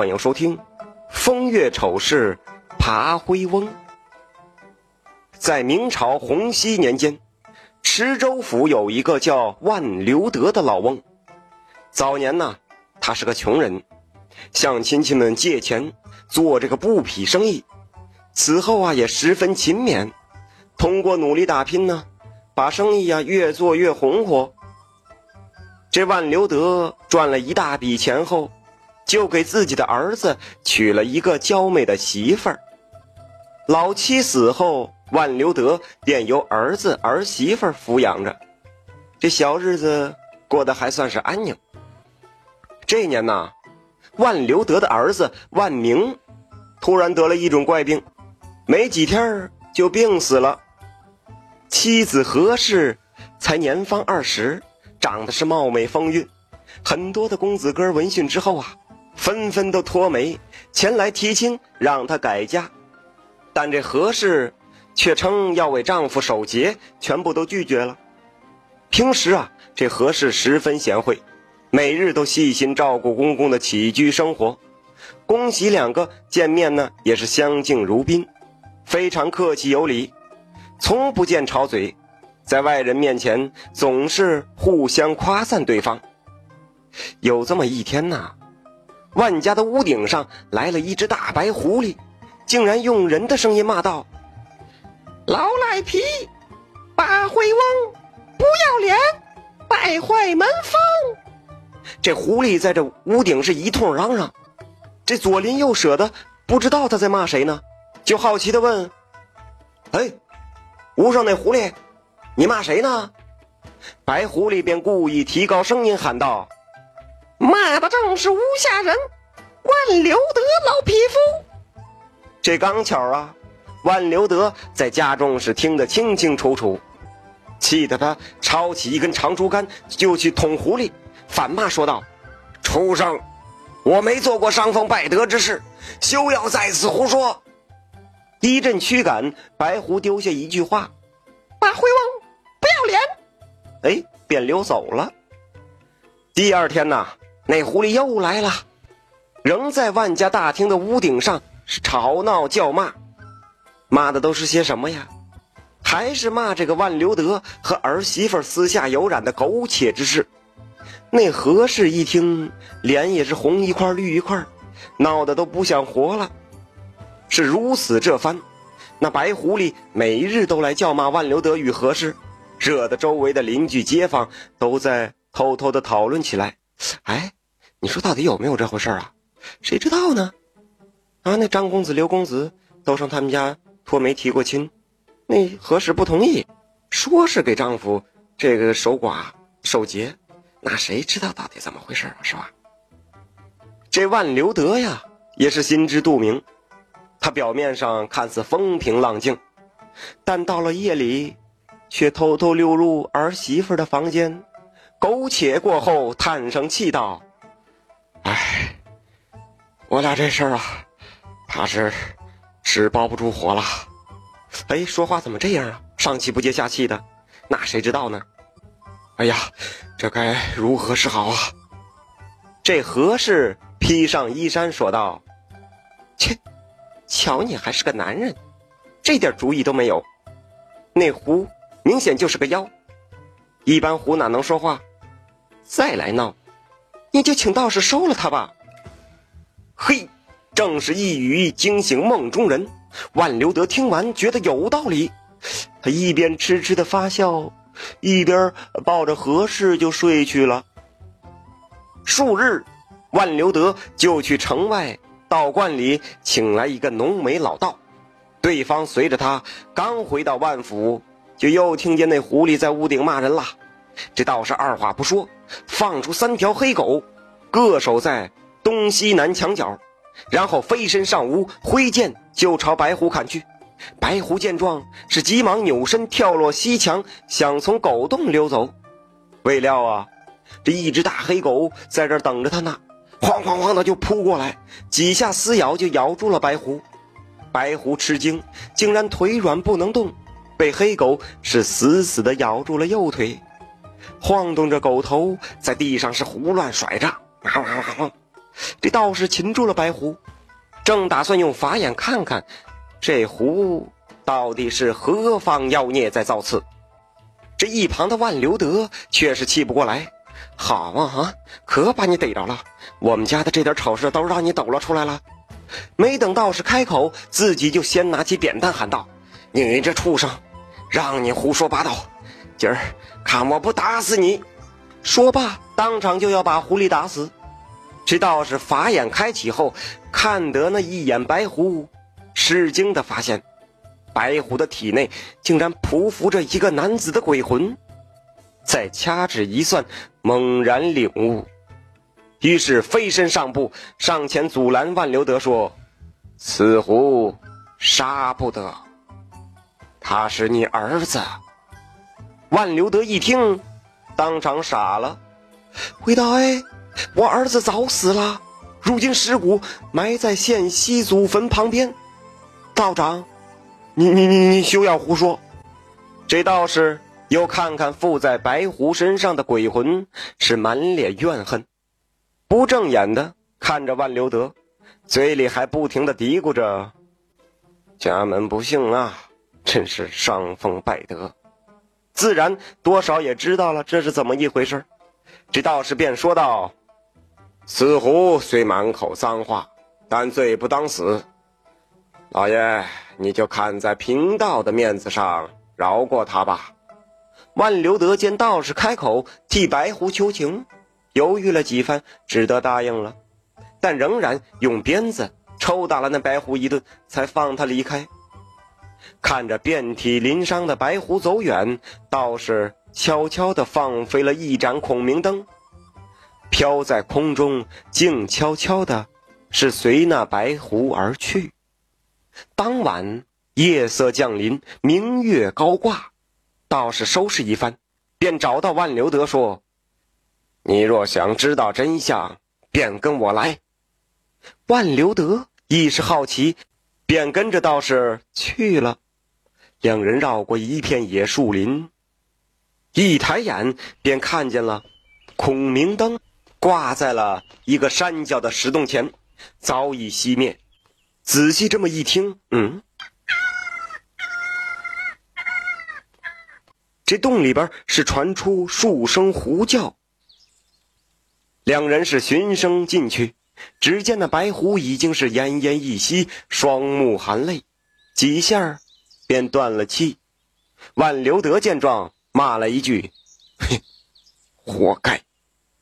欢迎收听《风月丑事爬灰翁》。在明朝洪熙年间，池州府有一个叫万留德的老翁。早年呢，他是个穷人，向亲戚们借钱做这个布匹生意。此后啊，也十分勤勉，通过努力打拼呢，把生意啊越做越红火。这万留德赚了一大笔钱后。就给自己的儿子娶了一个娇美的媳妇儿。老妻死后，万留德便由儿子儿媳妇儿抚养着，这小日子过得还算是安宁。这年呐，万留德的儿子万明突然得了一种怪病，没几天就病死了。妻子何氏才年方二十，长得是貌美风韵，很多的公子哥闻讯之后啊。纷纷都托媒前来提亲，让她改嫁，但这何氏却称要为丈夫守节，全部都拒绝了。平时啊，这何氏十分贤惠，每日都细心照顾公公的起居生活。恭喜两个见面呢，也是相敬如宾，非常客气有礼，从不见吵嘴，在外人面前总是互相夸赞对方。有这么一天呐。万家的屋顶上来了一只大白狐狸，竟然用人的声音骂道：“老赖皮，八灰翁，不要脸，败坏门风！”这狐狸在这屋顶是一通嚷嚷，这左邻右舍的不知道他在骂谁呢，就好奇的问：“哎，屋上那狐狸，你骂谁呢？”白狐狸便故意提高声音喊道。骂的正是吴下人万留德老匹夫。这刚巧啊，万留德在家中是听得清清楚楚，气得他抄起一根长竹竿就去捅狐狸，反骂说道：“畜生，我没做过伤风败德之事，休要在此胡说！”一阵驱赶，白狐丢下一句话：“把灰翁不要脸。”哎，便溜走了。第二天呐。那狐狸又来了，仍在万家大厅的屋顶上吵闹叫骂，骂的都是些什么呀？还是骂这个万留德和儿媳妇私下有染的苟且之事。那何氏一听，脸也是红一块绿一块，闹得都不想活了。是如此这番，那白狐狸每日都来叫骂万留德与何氏，惹得周围的邻居街坊都在偷偷的讨论起来。哎。你说到底有没有这回事啊？谁知道呢？啊，那张公子、刘公子都上他们家托媒提过亲，那何氏不同意，说是给丈夫这个守寡守节，那谁知道到底怎么回事啊？是吧？这万留德呀，也是心知肚明，他表面上看似风平浪静，但到了夜里，却偷偷溜入儿媳妇的房间，苟且过后，叹声气道。哎，我俩这事儿啊，怕是纸包不住火了。哎，说话怎么这样啊？上气不接下气的，那谁知道呢？哎呀，这该如何是好啊？这何氏披上衣衫说道：“切，瞧你还是个男人，这点主意都没有。那狐明显就是个妖，一般狐哪能说话？再来闹！”你就请道士收了他吧。嘿，正是一语惊醒梦中人。万留德听完，觉得有道理，他一边痴痴的发笑，一边抱着何氏就睡去了。数日，万留德就去城外道观里请来一个浓眉老道，对方随着他刚回到万府，就又听见那狐狸在屋顶骂人了。这道士二话不说。放出三条黑狗，各守在东西南墙角，然后飞身上屋，挥剑就朝白狐砍去。白狐见状，是急忙扭身跳落西墙，想从狗洞溜走。未料啊，这一只大黑狗在这等着他呢，哐哐哐的就扑过来，几下撕咬就咬住了白狐。白狐吃惊，竟然腿软不能动，被黑狗是死死的咬住了右腿。晃动着狗头，在地上是胡乱甩着，这道士擒住了白狐，正打算用法眼看看这狐到底是何方妖孽在造次。这一旁的万留德却是气不过来，好啊，可把你逮着了！我们家的这点丑事都让你抖了出来了。没等道士开口，自己就先拿起扁担喊道：“你这畜生，让你胡说八道！今儿看我不打死你！”说罢，当场就要把狐狸打死。这道士法眼开启后，看得那一眼白狐，吃惊的发现，白狐的体内竟然匍匐着一个男子的鬼魂。再掐指一算，猛然领悟。于是飞身上步，上前阻拦万留德，说：“此狐杀不得，他是你儿子。”万留德一听，当场傻了，回答：“哎，我儿子早死了，如今尸骨埋在县西祖坟旁边。道长，你你你你休要胡说！”这道士又看看附在白狐身上的鬼魂，是满脸怨恨。不正眼的看着万留德，嘴里还不停的嘀咕着：“家门不幸啊，真是伤风败德。”自然多少也知道了这是怎么一回事这道士便说道：“此狐虽满口脏话，但罪不当死。老爷，你就看在贫道的面子上饶过他吧。”万留德见道士开口替白狐求情。犹豫了几番，只得答应了，但仍然用鞭子抽打了那白狐一顿，才放他离开。看着遍体鳞伤的白狐走远，道士悄悄地放飞了一盏孔明灯，飘在空中，静悄悄的，是随那白狐而去。当晚夜色降临，明月高挂，道士收拾一番，便找到万留德说。你若想知道真相，便跟我来。万留德一时好奇，便跟着道士去了。两人绕过一片野树林，一抬眼便看见了孔明灯挂在了一个山脚的石洞前，早已熄灭。仔细这么一听，嗯，这洞里边是传出数声狐叫。两人是循声进去，只见那白狐已经是奄奄一息，双目含泪，几下便断了气。万留德见状，骂了一句：“嘿，活该，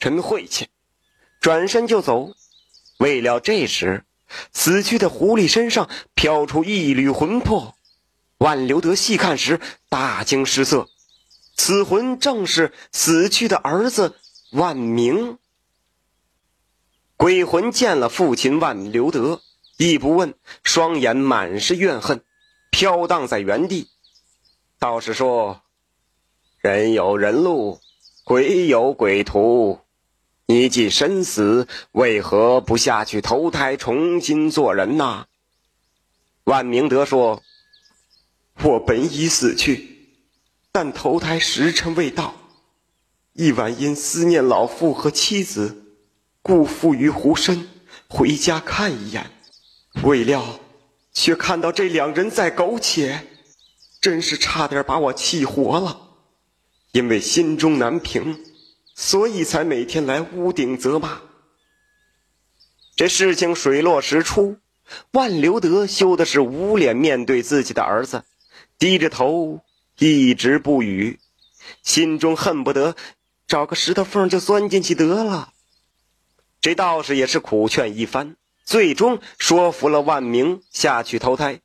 真晦气！”转身就走。未料这时，死去的狐狸身上飘出一缕魂魄。万留德细看时，大惊失色，此魂正是死去的儿子万明。鬼魂见了父亲万留德，亦不问，双眼满是怨恨，飘荡在原地。道士说：“人有人路，鬼有鬼途。你既身死，为何不下去投胎，重新做人呢？”万明德说：“我本已死去，但投胎时辰未到，一晚因思念老父和妻子。”故附于湖身，回家看一眼，未料却看到这两人在苟且，真是差点把我气活了。因为心中难平，所以才每天来屋顶责骂。这事情水落石出，万留德羞的是无脸面对自己的儿子，低着头一直不语，心中恨不得找个石头缝就钻进去得了。这道士也是苦劝一番，最终说服了万明下去投胎，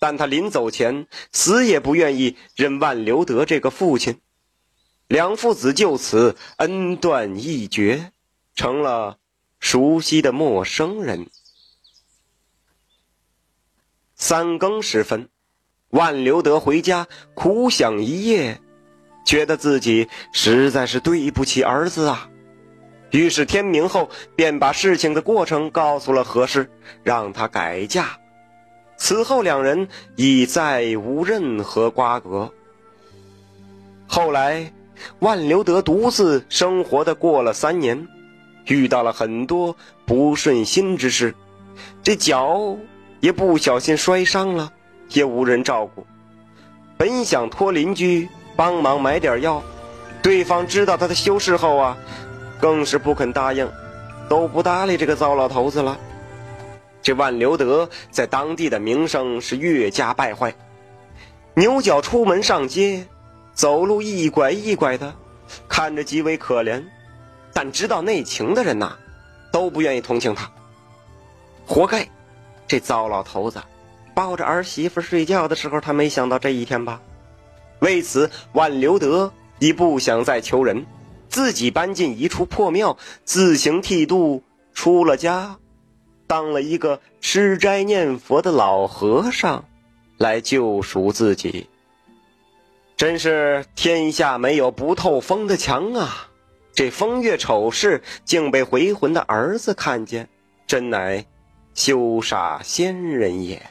但他临走前死也不愿意认万留德这个父亲，两父子就此恩断义绝，成了熟悉的陌生人。三更时分，万留德回家苦想一夜，觉得自己实在是对不起儿子啊。于是天明后，便把事情的过程告诉了何氏，让他改嫁。此后两人已再无任何瓜葛。后来，万留德独自生活的过了三年，遇到了很多不。不顺心之事，这脚也不小心摔伤了，也无人照顾。本想托邻居帮忙买点药，对方知道他的修饰后啊，更是不肯答应，都不搭理这个糟老头子了。这万留德在当地的名声是越加败坏，牛角出门上街，走路一拐一拐的，看着极为可怜。但知道内情的人呐，都不愿意同情他。活该，这糟老头子抱着儿媳妇睡觉的时候，他没想到这一天吧？为此，万留德已不想再求人，自己搬进一处破庙，自行剃度，出了家。当了一个吃斋念佛的老和尚，来救赎自己。真是天下没有不透风的墙啊！这风月丑事竟被回魂的儿子看见，真乃羞煞仙人也。